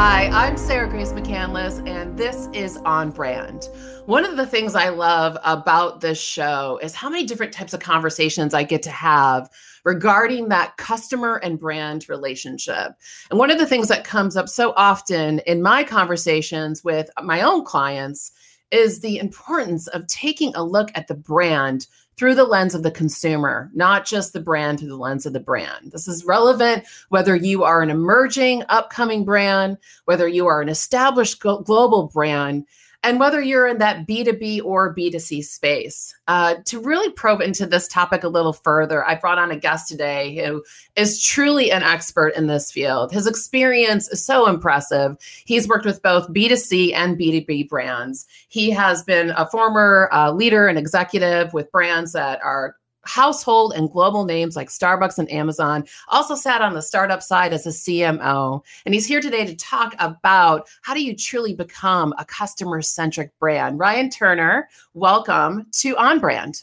Hi, I'm Sarah Grace McCandless, and this is On Brand. One of the things I love about this show is how many different types of conversations I get to have regarding that customer and brand relationship. And one of the things that comes up so often in my conversations with my own clients is the importance of taking a look at the brand through the lens of the consumer, not just the brand through the lens of the brand. This is relevant whether you are an emerging, upcoming brand, whether you are an established global brand and whether you're in that B2B or B2C space. Uh, to really probe into this topic a little further, I brought on a guest today who is truly an expert in this field. His experience is so impressive. He's worked with both B2C and B2B brands. He has been a former uh, leader and executive with brands that are household and global names like Starbucks and Amazon. Also sat on the startup side as a CMO. And he's here today to talk about how do you truly become a customer centric brand. Ryan Turner, welcome to On Brand.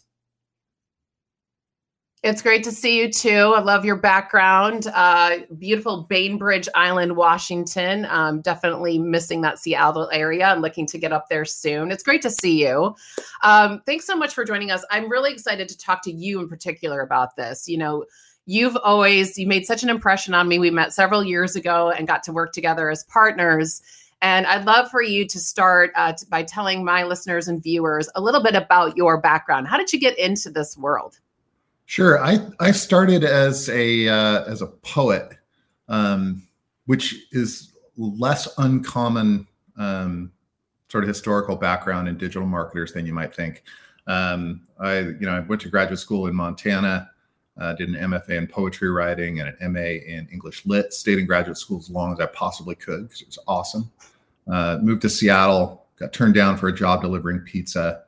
It's great to see you too. I love your background. Uh, beautiful Bainbridge Island, Washington. Um, definitely missing that Seattle area. I'm looking to get up there soon. It's great to see you. Um, thanks so much for joining us. I'm really excited to talk to you in particular about this. You know, you've always you made such an impression on me. We met several years ago and got to work together as partners. And I'd love for you to start uh, by telling my listeners and viewers a little bit about your background. How did you get into this world? Sure. I, I started as a uh, as a poet, um, which is less uncommon um, sort of historical background in digital marketers than you might think. Um, I you know I went to graduate school in Montana, uh, did an MFA in poetry writing and an MA in English Lit. Stayed in graduate school as long as I possibly could because it was awesome. Uh, moved to Seattle, got turned down for a job delivering pizza.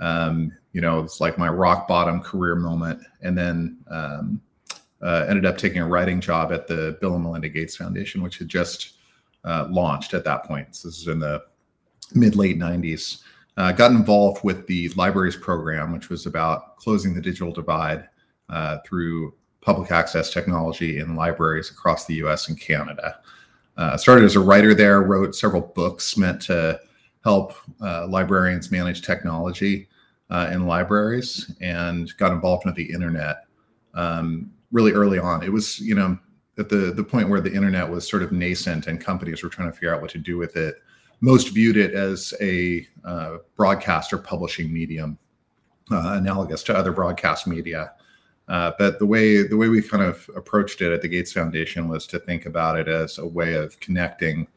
Um, you know, it's like my rock bottom career moment. And then um, uh, ended up taking a writing job at the Bill and Melinda Gates Foundation, which had just uh, launched at that point. So this is in the mid late 90s. Uh, got involved with the libraries program, which was about closing the digital divide uh, through public access technology in libraries across the US and Canada. Uh, started as a writer there, wrote several books meant to help uh, librarians manage technology uh, in libraries and got involved with the internet um, really early on. It was, you know, at the the point where the internet was sort of nascent and companies were trying to figure out what to do with it. Most viewed it as a uh, broadcast or publishing medium, uh, analogous to other broadcast media. Uh, but the way the way we kind of approached it at the Gates Foundation was to think about it as a way of connecting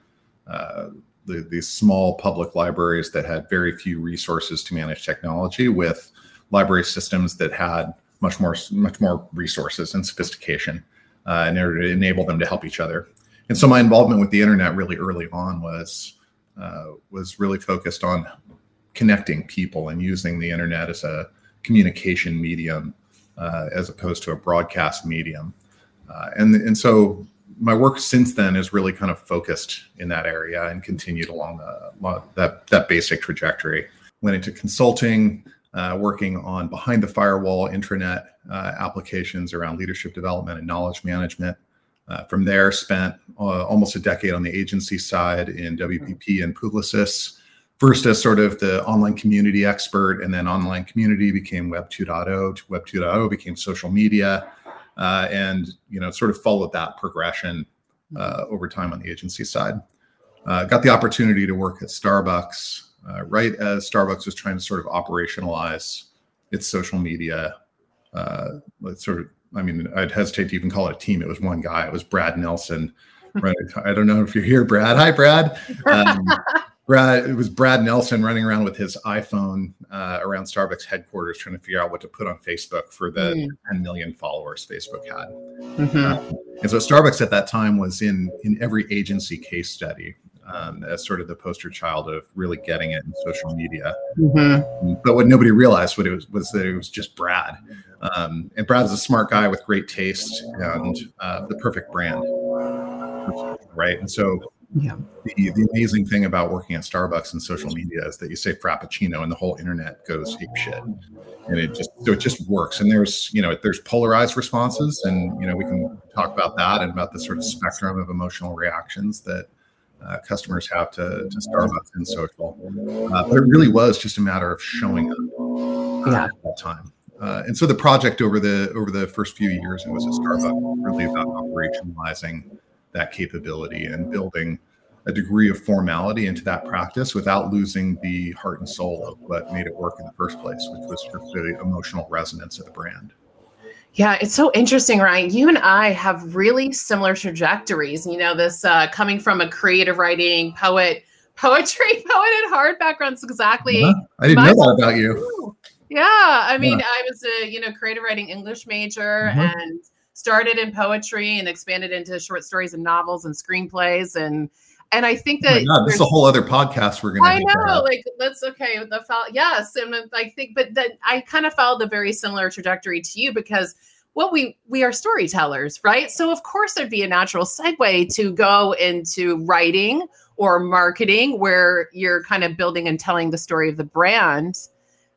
uh, the, these small public libraries that had very few resources to manage technology with library systems that had much more much more resources and sophistication uh, in order to enable them to help each other. And so my involvement with the internet really early on was uh, was really focused on connecting people and using the internet as a communication medium uh, as opposed to a broadcast medium. Uh, and and so my work since then is really kind of focused in that area and continued along the, that that basic trajectory. Went into consulting, uh, working on behind the firewall intranet uh, applications around leadership development and knowledge management. Uh, from there, spent uh, almost a decade on the agency side in WPP and Publicis. First as sort of the online community expert, and then online community became Web 2.0. Web 2.0 became social media uh, and you know sort of followed that progression uh, mm-hmm. over time on the agency side. Uh, got the opportunity to work at Starbucks uh, right as Starbucks was trying to sort of operationalize its social media. Uh, sort of, I mean, I'd hesitate to even call it a team. It was one guy. It was Brad Nelson. Right. I don't know if you're here, Brad. Hi, Brad. Um, Brad, it was Brad Nelson running around with his iPhone uh, around Starbucks headquarters, trying to figure out what to put on Facebook for the mm. 10 million followers Facebook had. Mm-hmm. Uh, and so Starbucks at that time was in in every agency case study um, as sort of the poster child of really getting it in social media. Mm-hmm. But what nobody realized what it was was that it was just Brad. Um, and Brad's a smart guy with great taste and uh, the perfect brand, right? And so yeah. The, the amazing thing about working at Starbucks and social media is that you say Frappuccino and the whole internet goes ape shit. And it just so it just works. And there's you know there's polarized responses, and you know we can talk about that and about the sort of spectrum of emotional reactions that uh, customers have to, to Starbucks and social. Uh, but it really was just a matter of showing up uh, Yeah. at that time. Uh, and so the project over the over the first few years, it was a Starbucks really about operationalizing that capability and building a degree of formality into that practice without losing the heart and soul of what made it work in the first place, which was just the emotional resonance of the brand. Yeah, it's so interesting, Ryan. You and I have really similar trajectories. You know, this uh, coming from a creative writing, poet, poetry, poet and hard backgrounds exactly. Uh-huh. I didn't know that about you. Yeah, I mean, Yeah. I was a you know creative writing English major Mhm. and started in poetry and expanded into short stories and novels and screenplays and and I think Oh that God, this is a whole other podcast we're going to I know, like let's okay, the fol- yes, and I think, but then I kind of followed a very similar trajectory to you because well, we we are storytellers, right? So of course there'd be a natural segue to go into writing or marketing where you're kind of building and telling the story of the brand,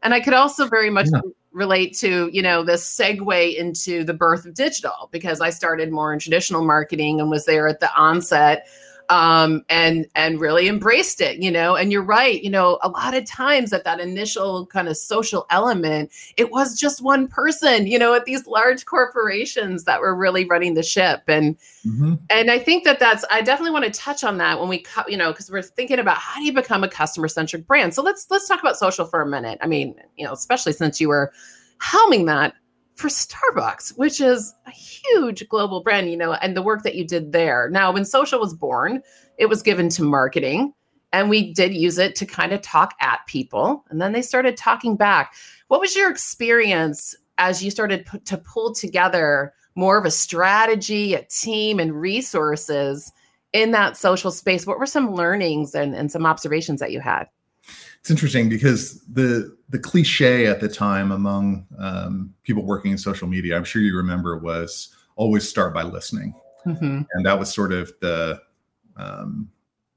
and I could also very much Yeah. Relate to you know this segue into the birth of digital because I started more in traditional marketing and was there at the onset um, and and really embraced it, you know. And you're right, you know, a lot of times at that initial kind of social element, it was just one person, you know, at these large corporations that were really running the ship. And Mhm. and I think that that's I definitely want to touch on that when we co- you know because we're thinking about how do you become a customer centric brand. So let's let's talk about social for a minute. I mean, you know, especially since you were helming that for Starbucks, which is a huge global brand, you know, and the work that you did there. Now, when social was born, it was given to marketing and we did use it to kind of talk at people and then they started talking back. What was your experience as you started pu- to pull together more of a strategy, a team and resources in that social space? What were some learnings and, and some observations that you had? It's interesting because the the cliche at the time among um, people working in social media, I'm sure you remember, was always start by listening, Mhm. and that was sort of the um,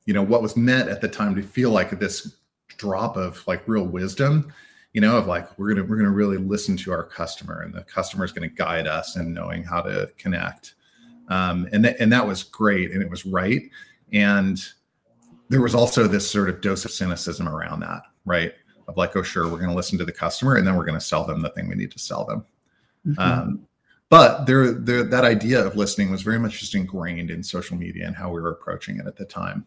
you know what was meant at the time to feel like this drop of like real wisdom you know of like we're gonna we're gonna really listen to our customer and the customer is gonna guide us in knowing how to connect. Um, and that and that was great and it was right. And there was also this sort of dose of cynicism around that right of like oh sure we're gonna listen to the customer and then we're gonna sell them the thing we need to sell them Mhm. um, but there, there, that idea of listening was very much just ingrained in social media and how we were approaching it at the time.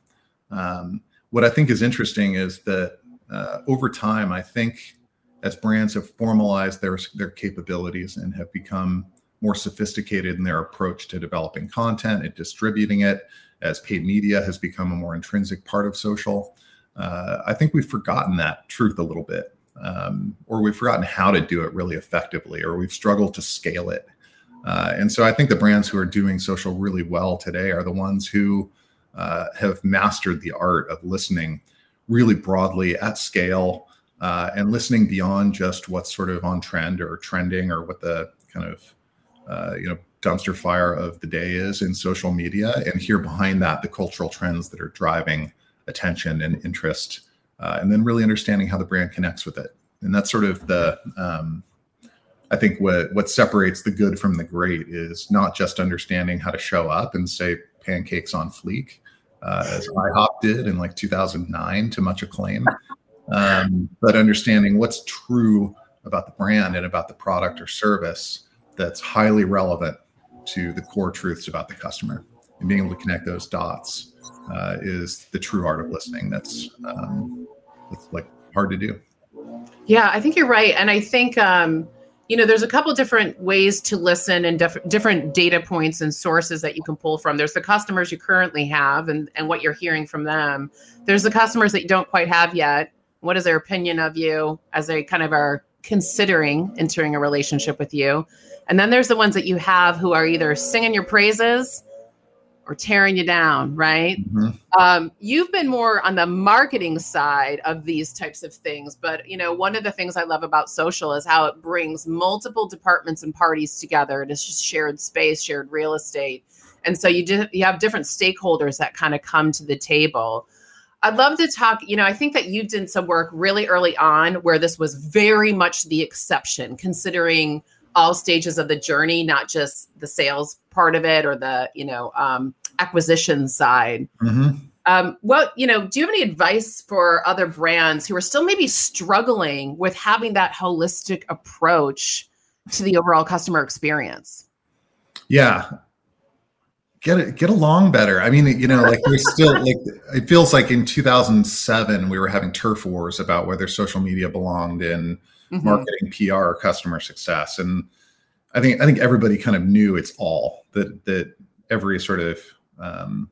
Um, what I think is interesting is that uh, over time, I think as brands have formalized their their capabilities and have become more sophisticated in their approach to developing content and distributing it, as paid media has become a more intrinsic part of social, uh, I think we've forgotten that truth a little bit um, or we've forgotten how to do it really effectively, or we've struggled to scale it. Uh, and so I think the brands who are doing social really well today are the ones who uh, have mastered the art of listening really broadly at scale uh, and listening beyond just what's sort of on trend or trending or what the kind of uh, you know dumpster fire of the day is in social media and here behind that the cultural trends that are driving attention and interest uh, and then really understanding how the brand connects with it. And that's sort of the, um, I think what what separates the good from the great is not just understanding how to show up and say pancakes on fleek, uh, as IHOP did in like 2009 to much acclaim, um, but understanding what's true about the brand and about the product or service that's highly relevant to the core truths about the customer and being able to connect those dots uh, is the true art of listening. That's um, it's like hard to do. Yeah, I think you're right. And I think, um, you know, there's a couple different ways to listen and diff- different data points and sources that you can pull from. There's the customers you currently have and, and what you're hearing from them. There's the customers that you don't quite have yet. What is their opinion of you as they kind of are considering entering a relationship with you? And then there's the ones that you have who are either singing your praises or tearing you down, right? Mhm. um, you've been more on the marketing side of these types of things but you know one of the things i love about social is how it brings multiple departments and parties together and it's just shared space shared real estate and so you do you have different stakeholders that kind of come to the table i'd love to talk you know i think that you did some work really early on where this was very much the exception considering all stages of the journey not just the sales part of it or the you know um, acquisition side Mhm. Um, what you know, do you have any advice for other brands who are still maybe struggling with having that holistic approach to the overall customer experience? Yeah, get it, get along better. I mean, you know, like we're still like it feels like in 2007 we were having turf wars about whether social media belonged in mm-hmm. marketing, PR, or customer success, and I think I think everybody kind of knew it's all that that every sort of um,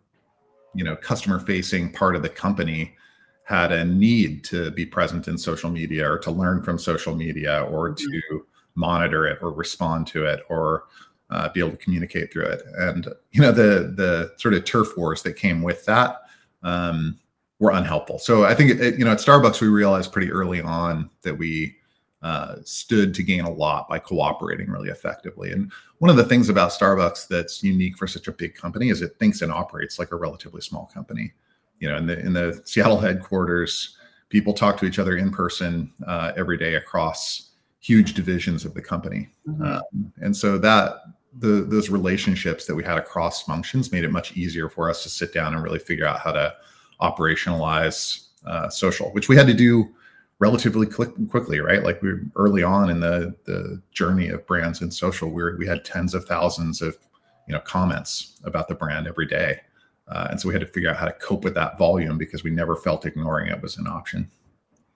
you know customer facing part of the company had a need to be present in social media or to learn from social media or mm-hmm. to monitor it or respond to it or uh, be able to communicate through it and you know the the sort of turf wars that came with that um, were unhelpful so i think it, you know at starbucks we realized pretty early on that we uh, stood to gain a lot by cooperating really effectively. And one of the things about Starbucks that's unique for such a big company is it thinks and operates like a relatively small company. You know, in the in the Seattle headquarters, people talk to each other in person uh, every day across huge divisions of the company, mm-hmm. um, and so that the those relationships that we had across functions made it much easier for us to sit down and really figure out how to operationalize uh, social, which we had to do relatively quick, quickly, right? Like we early on in the the journey of brands and social, we were, we had tens of thousands of you know comments about the brand every day, uh, and so we had to figure out how to cope with that volume because we never felt ignoring it was an option.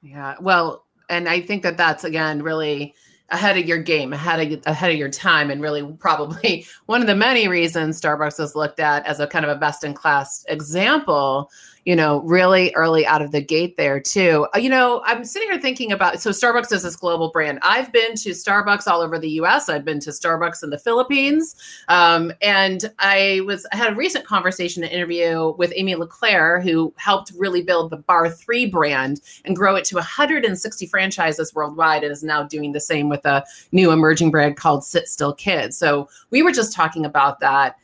Yeah, well, and I think that that's again really ahead of your game, ahead of ahead of your time, and really probably one of the many reasons Starbucks is looked at as a kind of a best in class example you know, really early out of the gate there too. Uh, you know, I'm sitting here thinking about so Starbucks is this global brand. I've been to Starbucks all over the U.S. I've been to Starbucks in the Philippines, um, and I was I had a recent conversation, an interview with Amy LeClaire, who helped really build the barre3 brand and grow it to 160 franchises worldwide, and is now doing the same with a new emerging brand called Sit Still Kids. So we were just talking about that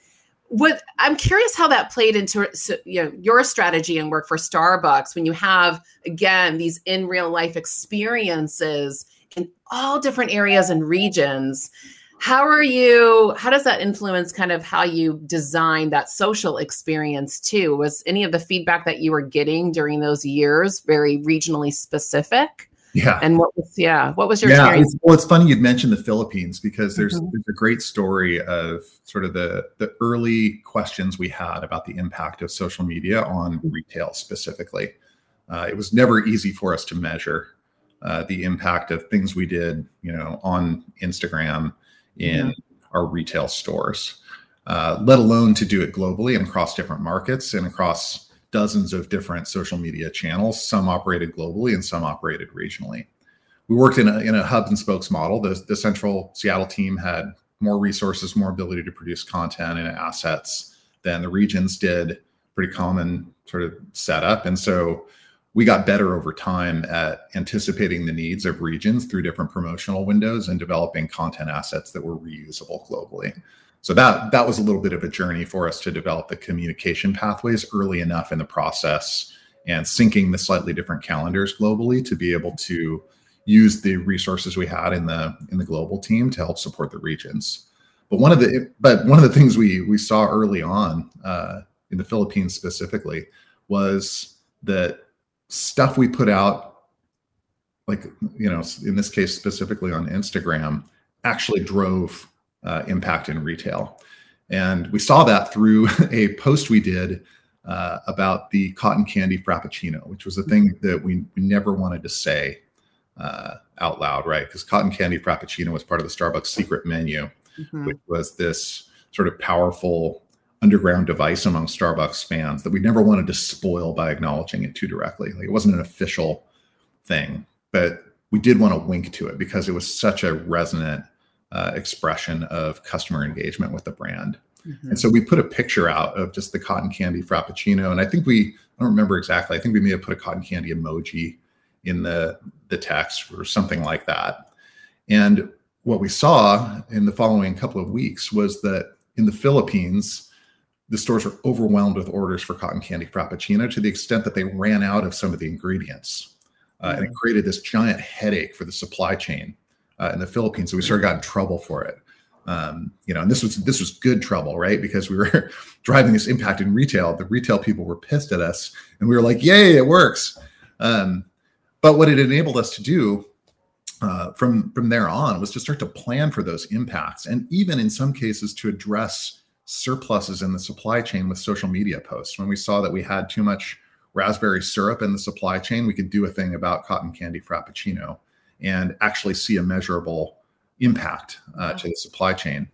what I'm curious how that played into you know your strategy and work for Starbucks when you have again these in real life experiences in all different areas and regions. How are you? How does that influence kind of how you design that social experience too? Was any of the feedback that you were getting during those years very regionally specific? Yeah. And what was yeah, what was your yeah, experience? well, it's funny you'd mentioned the Philippines because there's, mm-hmm. there's a great story of sort of the the early questions we had about the impact of social media on mm-hmm. retail specifically. Uh, it was never easy for us to measure uh, the impact of things we did, you know, on Instagram in our retail stores, uh, let alone to do it globally and across different markets and across dozens of different social media channels. Some operated globally and some operated regionally. We worked in a, in a hub and spokes model. The, the central Seattle team had more resources, more ability to produce content and assets than the regions did. Pretty common sort of setup. And so we got better over time at anticipating the needs of regions through different promotional windows and developing content assets that were reusable globally so that that was a little bit of a journey for us to develop the communication pathways early enough in the process and syncing the slightly different calendars globally to be able to use the resources we had in the in the global team to help support the regions. But one of the but one of the things we we saw early on uh, in the philippines specifically was that stuff we put out like you know in this case specifically on instagram actually drove uh, impact in retail. And we saw that through a post we did uh, about the cotton candy frappuccino, which was a thing that we, we never wanted to say uh, out loud, right? Because cotton candy frappuccino was part of the Starbucks secret menu, mm-hmm. which was this sort of powerful underground device among Starbucks fans that we never wanted to spoil by acknowledging it too directly. Like it wasn't an official thing, but we did want to wink to it because it was such a resonant uh, expression of customer engagement with the brand. Mm-hmm. And so we put a picture out of just the cotton candy frappuccino, and I think we I don't remember exactly. I think we may have put a cotton candy emoji in the the text or something like that. And what we saw in the following couple of weeks was that in the Philippines, the stores were overwhelmed with orders for cotton candy frappuccino to the extent that they ran out of some of the ingredients. Uh, mm-hmm. And it created this giant headache for the supply chain uh, in the Philippines. So we sort of got in trouble for it. um, you know, and this was this was good trouble, right? Because we were driving this impact in retail. The retail people were pissed at us, and we were like, "Yay, it works!" Um, but what it enabled us to do uh, from from there on was to start to plan for those impacts, and even in some cases to address surpluses in the supply chain with social media posts. When we saw that we had too much raspberry syrup in the supply chain, we could do a thing about cotton candy frappuccino and actually see a measurable impact uh, to the supply chain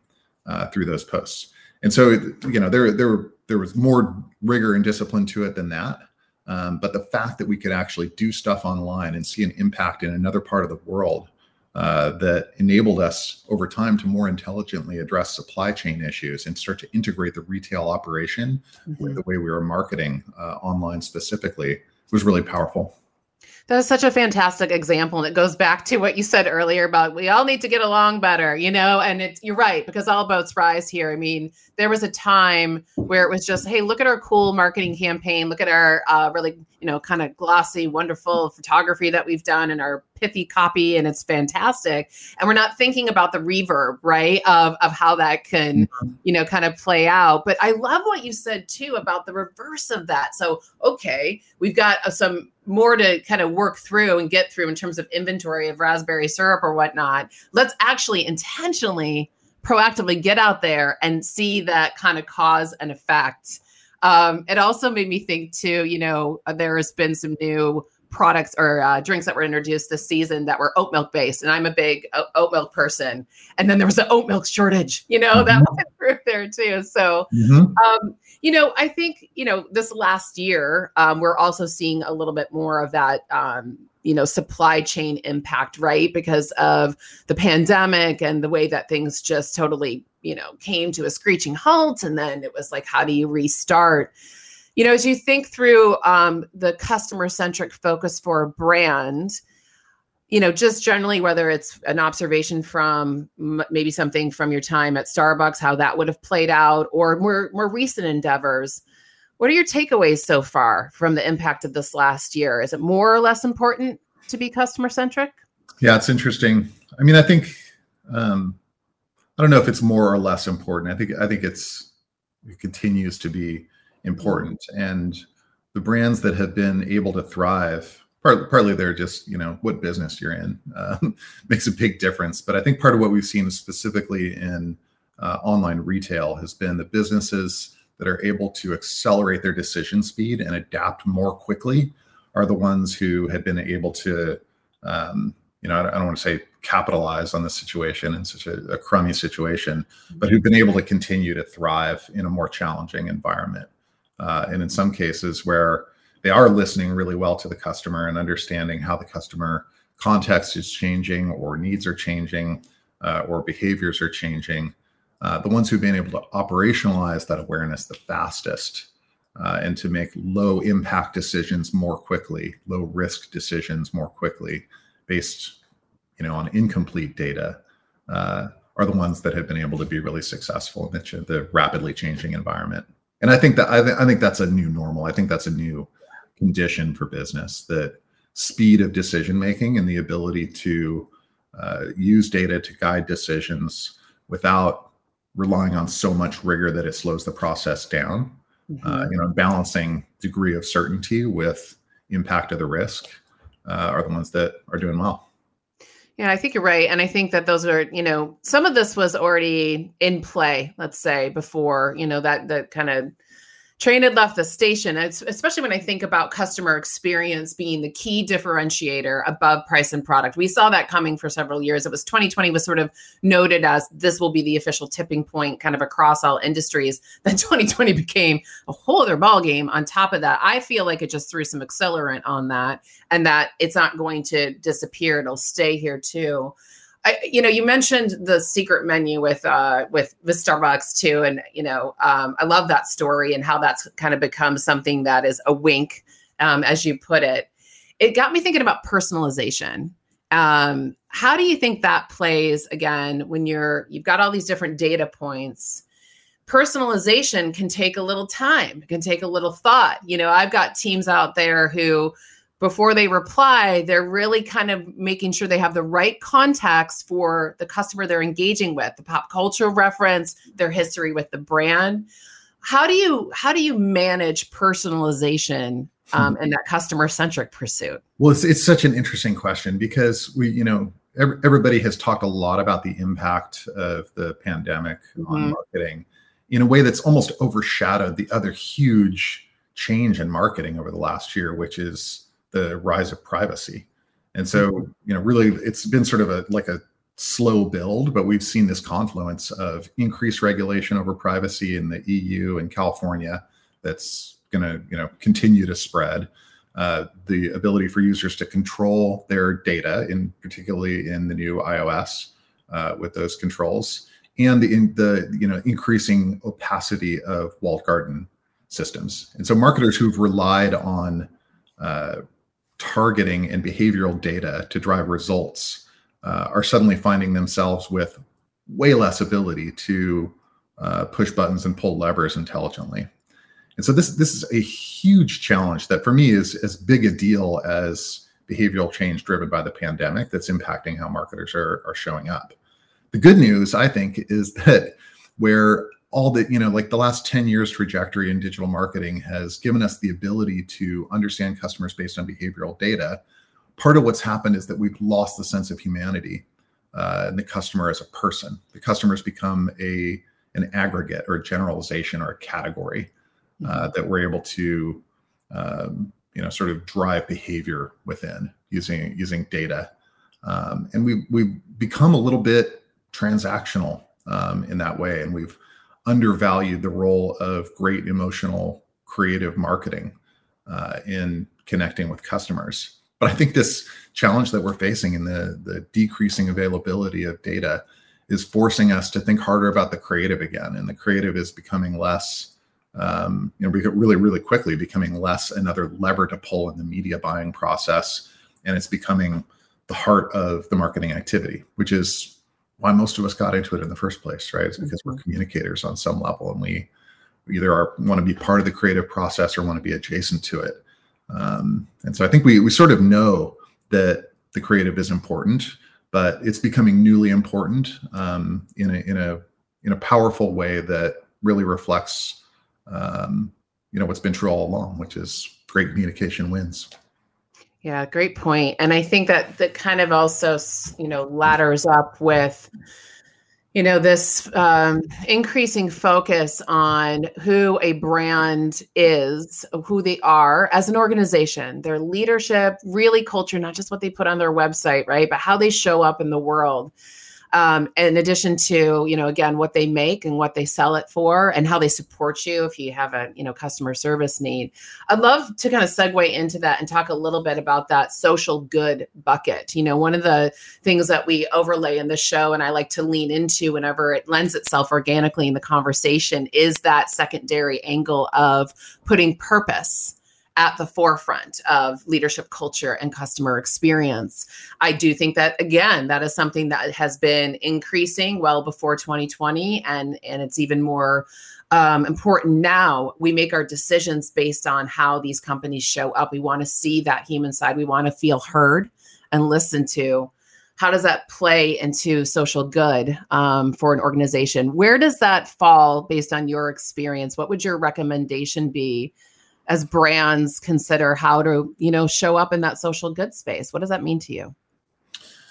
uh, through those posts. And so, you know, there there there was more rigor and discipline to it than that. Um, but the fact that we could actually do stuff online and see an impact in another part of the world uh, that enabled us over time to more intelligently address supply chain issues and start to integrate the retail operation mm-hmm. with the way we were marketing uh, online specifically was really powerful. That is such a fantastic example. And it goes back to what you said earlier about we all need to get along better, you know, and it's, you're right, because all boats rise here. I mean, there was a time where it was just, hey, look at our cool marketing campaign. Look at our uh, really, you know, kind of glossy, wonderful photography that we've done and our pithy copy. And it's fantastic. And we're not thinking about the reverb, right, of, of how that can, mm-hmm. you know, kind of play out. But I love what you said too about the reverse of that. So, okay, we've got uh, some more to kind of work through and get through in terms of inventory of raspberry syrup or whatnot. Let's actually intentionally, proactively get out there and see that kind of cause and effect. Um, it also made me think too, you know, there has been some new products or uh, drinks that were introduced this season that were oat milk based and i'm a big oat milk person and then there was an oat milk shortage you know mm-hmm. that went through there too so mm-hmm. um, you know i think you know this last year um, we're also seeing a little bit more of that um, you know supply chain impact right because of the pandemic and the way that things just totally you know came to a screeching halt and then it was like how do you restart you know, as you think through um, the customer centric focus for a brand, you know, just generally, whether it's an observation from maybe something from your time at Starbucks, how that would have played out, or more more recent endeavors. What are your takeaways so far from the impact of this last year? Is it more or less important to be customer centric? Yeah, it's interesting. I mean, I think um, I don't know if it's more or less important. I think I think it's it continues to be important and the brands that have been able to thrive part, partly they're just you know what business you're in uh, makes a big difference but i think part of what we've seen specifically in uh, online retail has been the businesses that are able to accelerate their decision speed and adapt more quickly are the ones who had been able to um, you know i don't want to say capitalize on the situation in such a, a crummy situation but who've been able to continue to thrive in a more challenging environment uh, and in some cases where they are listening really well to the customer and understanding how the customer context is changing or needs are changing uh, or behaviors are changing uh, the ones who've been able to operationalize that awareness the fastest uh, and to make low impact decisions more quickly low risk decisions more quickly based you know on incomplete data uh, are the ones that have been able to be really successful in the, the rapidly changing environment and I think that I, th- I think that's a new normal. I think that's a new condition for business that speed of decision making and the ability to uh, use data to guide decisions without relying on so much rigor that it slows the process down. Mm-hmm. Uh, you know, balancing degree of certainty with impact of the risk uh, are the ones that are doing well. Yeah, I think you're right. And I think that those are, you know, some of this was already in play, let's say, before, you know, that that kind of train had left the station. It's, especially when i think about customer experience being the key differentiator above price and product. We saw that coming for several years. It was 2020 was sort of noted as this will be the official tipping point kind of across all industries. Then 2020 became a whole other ball game on top of that. I feel like it just threw some accelerant on that and that it's not going to disappear. It'll stay here too I, you know, you mentioned the secret menu with uh, with with Starbucks too, and you know, um, I love that story and how that's kind of become something that is a wink, um, as you put it. It got me thinking about personalization. Um, how do you think that plays again when you're you've got all these different data points? Personalization can take a little time, it can take a little thought. You know, I've got teams out there who before they reply, they're really kind of making sure they have the right context for the customer they're engaging with, the pop culture reference, their history with the brand. How do you how do you manage personalization um, and that customer centric pursuit? Well, it's, it's such an interesting question because we, you know, every, everybody has talked a lot about the impact of the pandemic mm-hmm. on marketing in a way that's almost overshadowed the other huge change in marketing over the last year, which is the rise of privacy. And so, mm-hmm. you know, really it's been sort of a like a slow build, but we've seen this confluence of increased regulation over privacy in the EU and California that's going to, you know, continue to spread. Uh, the ability for users to control their data, in particularly in the new iOS uh, with those controls, and the in, the you know increasing opacity of walled garden systems. And so marketers who've relied on uh, targeting and behavioral data to drive results uh, are suddenly finding themselves with way less ability to uh, push buttons and pull levers intelligently. And so this this is a huge challenge that for me is as big a deal as behavioral change driven by the pandemic that's impacting how marketers are, are showing up. The good news, I think, is that where all the you know like the last 10 years trajectory in digital marketing has given us the ability to understand customers based on behavioral data. Part of what's happened is that we've lost the sense of humanity uh, and the customer as a person. The customer's become a an aggregate or a generalization or a category uh, mm-hmm. that we're able to um, you know sort of drive behavior within using using data. Um, and we we've become a little bit transactional um, in that way. And we've undervalued the role of great emotional creative marketing uh, in connecting with customers. But I think this challenge that we're facing in the, the decreasing availability of data is forcing us to think harder about the creative again. And the creative is becoming less, um, you know, really, really quickly becoming less another lever to pull in the media buying process. And it's becoming the heart of the marketing activity, which is why most of us got into it in the first place, right? It's because we're mm-hmm. communicators on some level, and we either are want to be part of the creative process or want to be adjacent to it. Um, and so I think we we sort of know that the creative is important, but it's becoming newly important um, in a in a in a powerful way that really reflects um, you know what's been true all along, which is great communication wins. Yeah, great point. And I think that that kind of also, you know, ladders up with, you know, this um, increasing focus on who a brand is, who they are as an organization, their leadership, really culture, not just what they put on their website, right, but how they show up in the world um, in addition to you know again what they make and what they sell it for and how they support you if you have a you know customer service need. I'd love to kind of segue into that and talk a little bit about that social good bucket. You know one of the things that we overlay in the show and i like to lean into whenever it lends itself organically in the conversation is that secondary angle of putting purpose at the forefront of leadership culture and customer experience. I do think that again, that is something that has been increasing well before 2020, and and it's even more um, important now. We make our decisions based on how these companies show up. We want to see that human side. We want to feel heard and listened to. How does that play into social good um, for an organization? Where does that fall based on your experience? What would your recommendation be as brands consider how to you know show up in that social good space? What does that mean to you?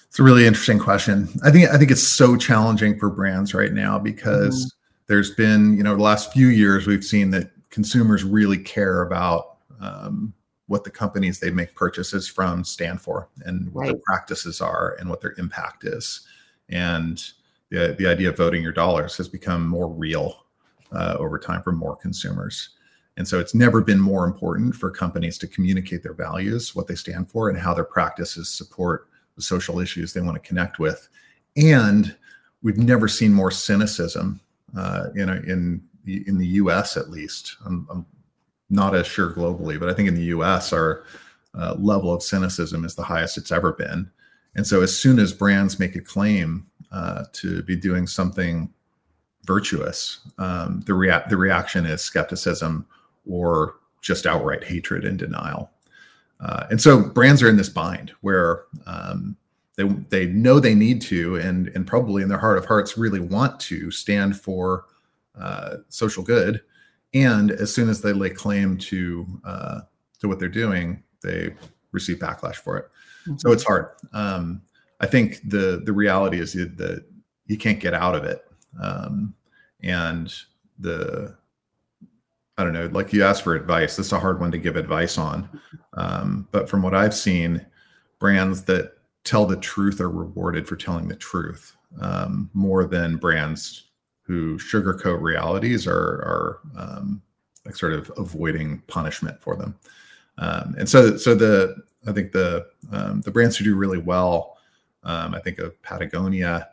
It's a really interesting question. I think i think it's so challenging for brands right now because mm-hmm. there's been you know the last few years we've seen that consumers really care about um, what the companies they make purchases from stand for and what right. their practices are and what their impact is. And the, the idea of voting your dollars has become more real uh, over time for more consumers and so it's never been more important for companies to communicate their values, what they stand for, and how their practices support the social issues they want to connect with. And we've never seen more cynicism uh, in, a, in, in the US, at least. I'm, I'm, not as sure globally, but I think in the US, our uh, level of cynicism is the highest it's ever been. And so as soon as brands make a claim uh, to be doing something virtuous, um, the, rea- the reaction is skepticism or just outright hatred and denial. Uh, and so brands are in this bind where um, they they know they need to, and and probably in their heart of hearts really want to stand for uh, social good. And as soon as they lay claim to uh, to what they're doing, they receive backlash for it. Mm-hmm. So it's hard. Um, I think the the reality is that you can't get out of it, um, and the I don't know, like you asked for advice. This is a hard one to give advice on. Um, but from what I've seen, brands that tell the truth are rewarded for telling the truth um, more than brands who sugarcoat realities are, are um, like sort of avoiding punishment for them. Um, and so, so the I think the um, the brands who do really well, um, I think of Patagonia.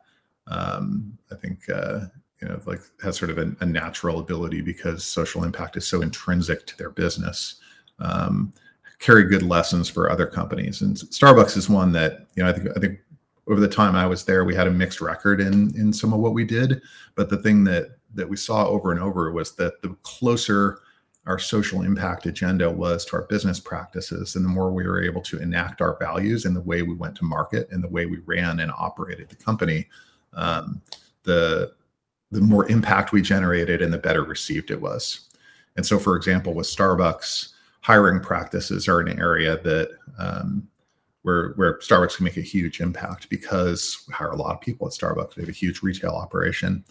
I think uh, you know like has sort of a, a, natural ability because social impact is so intrinsic to their business. Um, carry good lessons for other companies. And starbucks is one that you know i think i think over the time i was there we had a mixed record in in some of what we did. But the thing that that we saw over and over was that the closer our social impact agenda was to our business practices and the more we were able to enact our values in the way we went to market and the way we ran and operated the company um, the the more impact we generated and the better received it was. And so, for example, with Starbucks, hiring practices are an area that um, where where Starbucks can make a huge impact because we hire a lot of people at Starbucks. We have a huge retail operation,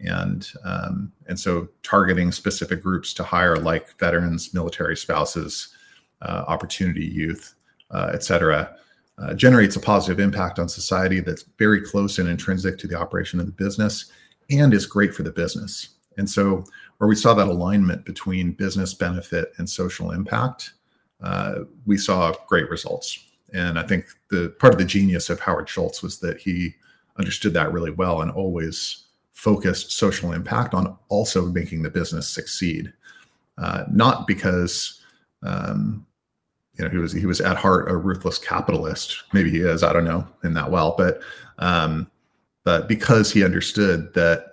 and um, and so targeting specific groups to hire, like veterans, military spouses, uh, opportunity youth, uh, et cetera. Uh, generates a positive impact on society that's very close and intrinsic to the operation of the business and is great for the business. And so, where we saw that alignment between business benefit and social impact, uh, we saw great results. And I think the part of the genius of Howard Schultz was that he understood that really well and always focused social impact on also making the business succeed. Uh, not because um, you know he was he was at heart a ruthless capitalist. Maybe he is. I don't know him that well, but um, but because he understood that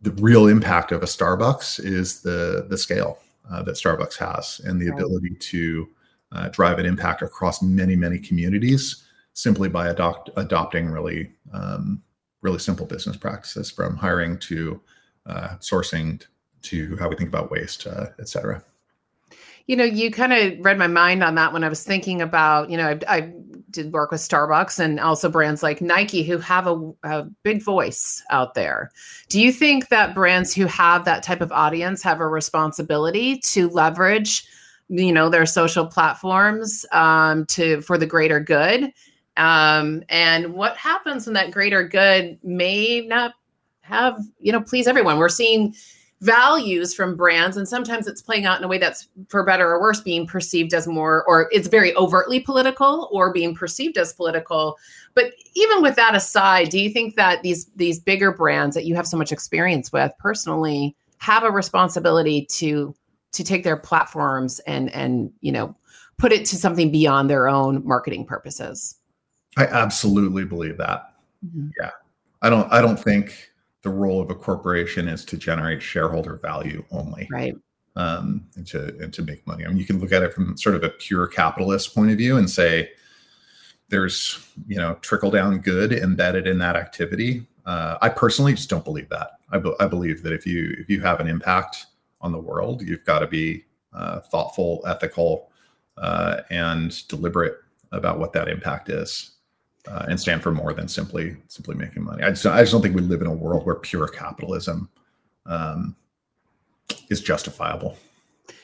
the real impact of a Starbucks is the the scale uh, that Starbucks has and the right. ability to uh, drive an impact across many many communities simply by adopt, adopting really um, really simple business practices from hiring to uh, sourcing to how we think about waste, uh, et cetera. You know, you kind of read my mind on that when I was thinking about, you know, I, I did work with Starbucks and also brands like Nike who have a, a, big voice out there. Do you think that brands who have that type of audience have a responsibility to leverage, you know, their social platforms um, to for the greater good? Um, and what happens when that greater good may not have, you know, please everyone? We're seeing values from brands and sometimes it's playing out in a way that's for better or worse being perceived as more or it's very overtly political or being perceived as political. But even with that aside do you think that these these bigger brands that you have so much experience with personally have a responsibility to to take their platforms and and you know put it to something beyond their own marketing purposes? I absolutely believe that. Mm-hmm. yeah. I don't i don't think the role of a corporation is to generate shareholder value only. Right. Um, and to and to make money. I mean, you can look at it from sort of a pure capitalist point of view and say there's you know trickle down good embedded in that activity. Uh, I personally just don't believe that. I, be- I believe that if you if you have an impact on the world, you've got to be uh, thoughtful, ethical, uh, and deliberate about what that impact is uh, and stand for more than simply simply making money. I just I just don't think we live in a world where pure capitalism um, is justifiable.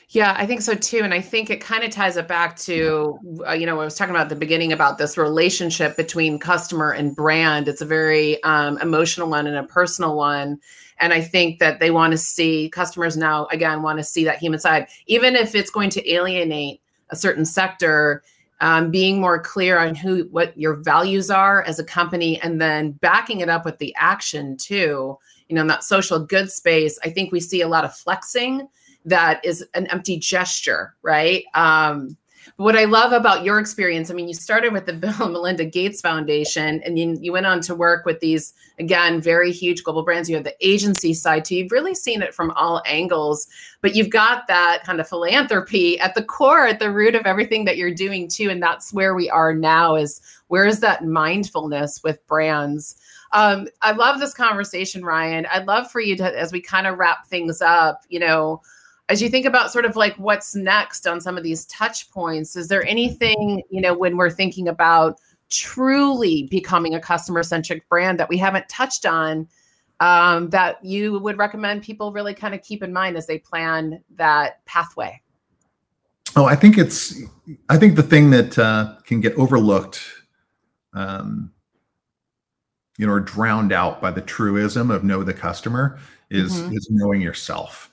Yeah, I think so too. And I think it kind of ties it back to, uh, you know, I was talking about at the beginning about this relationship between customer and brand. It's a very um, emotional one and a personal one. And I think that they want to see customers now, again, want to see that human side, even if it's going to alienate a certain sector um, being more clear on who what your values are as a company and then backing it up with the action too. You know in that social good space i think we see a lot of flexing that is an empty gesture right? Um, what I love about your experience, I mean, you started with the Bill and Melinda Gates Foundation, and you, you went on to work with these, again, very huge global brands. You have the agency side too. You've really seen it from all angles, but you've got that kind of philanthropy at the core, at the root of everything that you're doing too. And that's where we are now is where is that mindfulness with brands? Um, I love this conversation, Ryan. I'd love for you to, as we kind of wrap things up, you know, as you think about sort of like what's next on some of these touch points is there anything you know when we're thinking about truly becoming a customer centric brand that we haven't touched on um, that you would recommend people really kind of keep in mind as they plan that pathway oh i think it's i think the thing that uh, can get overlooked um, you know or drowned out by the truism of know the customer is mm-hmm. is knowing yourself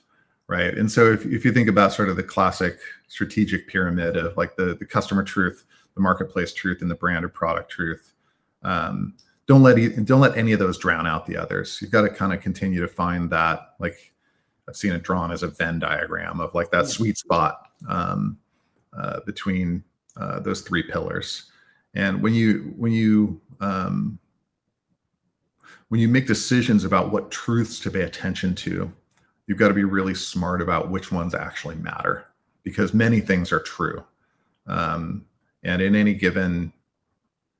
right? And so if, if you think about sort of the classic strategic pyramid of like the, the customer truth, the marketplace truth, and the brand or product truth, um, don't let don't let any of those drown out the others. You've got to kind of continue to find that like I've seen it drawn as a Venn diagram of like that sweet spot um, uh, between uh, those three pillars. And when you when you um, when you make decisions about what truths to pay attention to, you've got to be really smart about which ones actually matter because many things are true. Um, and in any given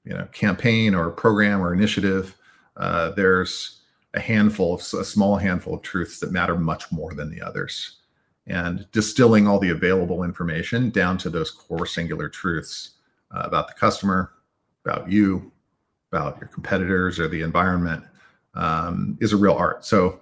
you know campaign or program or initiative, uh, there's a handful of a small handful of truths that matter much more than the others. And distilling all the available information down to those core singular truths uh, about the customer, about you, about your competitors or the environment um, is a real art. So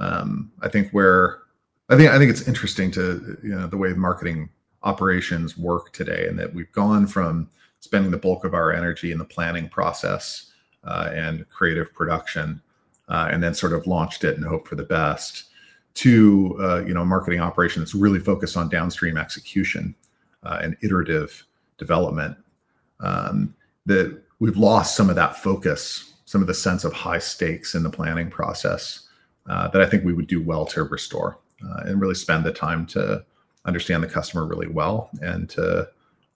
um, I think where I think I think it's interesting to you know the way marketing operations work today, and that we've gone from spending the bulk of our energy in the planning process uh, and creative production, uh, and then sort of launched it and hope for the best, to uh, you know marketing operations that's really focused on downstream execution uh, and iterative development. Um, that we've lost some of that focus, some of the sense of high stakes in the planning process uh, that I think we would do well to restore uh, and really spend the time to understand the customer really well and to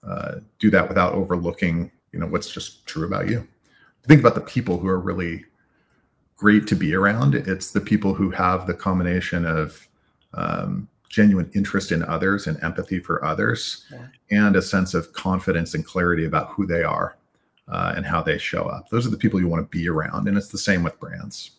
uh, do that without overlooking, you know, what's just true about you. Think about the people who are really great to be around. It's the people who have the combination of um, genuine interest in others and empathy for others, yeah. and a sense of confidence and clarity about who they are uh, and how they show up. Those are the people you want to be around, and it's the same with brands.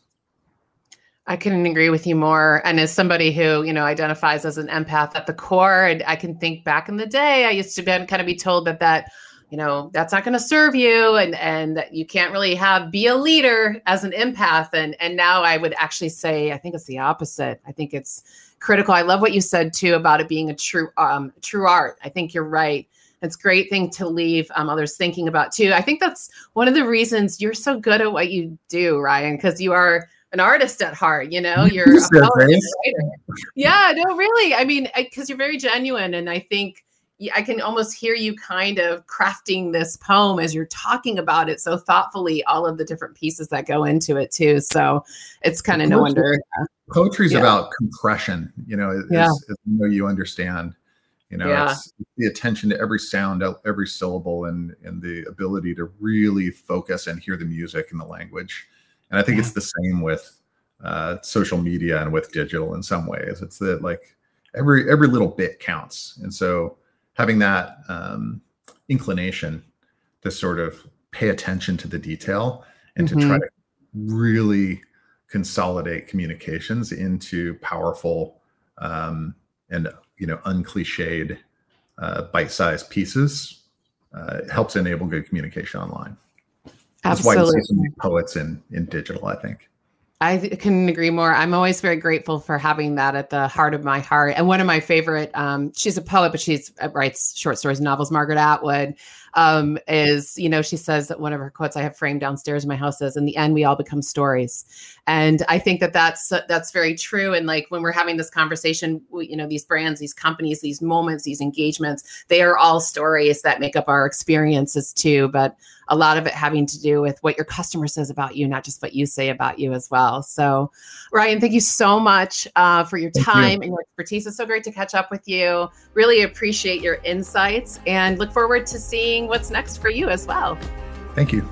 I couldn't agree with you more. And as somebody who, you know, identifies as an empath at the core, and I can think back in the day, I used to be, kind of be told that that, you know, that's not going to serve you, and and that you can't really have be a leader as an empath. And and now I would actually say I think it's the opposite. I think it's critical. I love what you said too about it being a true um, true art. I think you're right. It's a great thing to leave um, others thinking about too. I think that's one of the reasons you're so good at what you do, Ryan, because you are an artist at heart you know you're yeah no really i mean because you're very genuine and i think I can almost hear you kind of crafting this poem as you're talking about it so thoughtfully, all of the different pieces that go into it too. So it's kind of no wonder. Uh, poetry is yeah. about compression, you know, yeah. as, as you know you understand. You know, yeah. it's the attention to every sound, every syllable, and and the ability to really focus and hear the music and the language. And I think yeah. it's the same with uh, social media and with digital in some ways. It's that like every every little bit counts, and so having that um, inclination to sort of pay attention to the detail and mm-hmm. to try mm-hmm. to really consolidate communications into powerful um, and you know uncliched uh, bite-sized pieces uh, helps enable good communication online. Absolutely. That's why you see so many poets in in digital. I think. I couldn't agree more. I'm always very grateful for having that at the heart of my heart. And one of my favorite, um, she's a poet, but she's uh, writes short stories, and novels. Margaret Atwood. Um, is, you know, she says that one of her quotes I have framed downstairs in my house is, "In the end, we all become stories," and I think that that's that's very true. And like when we're having this conversation, we, you know, these brands, these companies, these moments, these engagements, they are all stories that make up our experiences too. But a lot of it having to do with what your customer says about you, not just what you say about you as well. So, Ryan, thank you so much uh, for your thank time you. and your expertise. It's so great to catch up with you. Really appreciate your insights and look forward to seeing what's next for you as well. Thank you.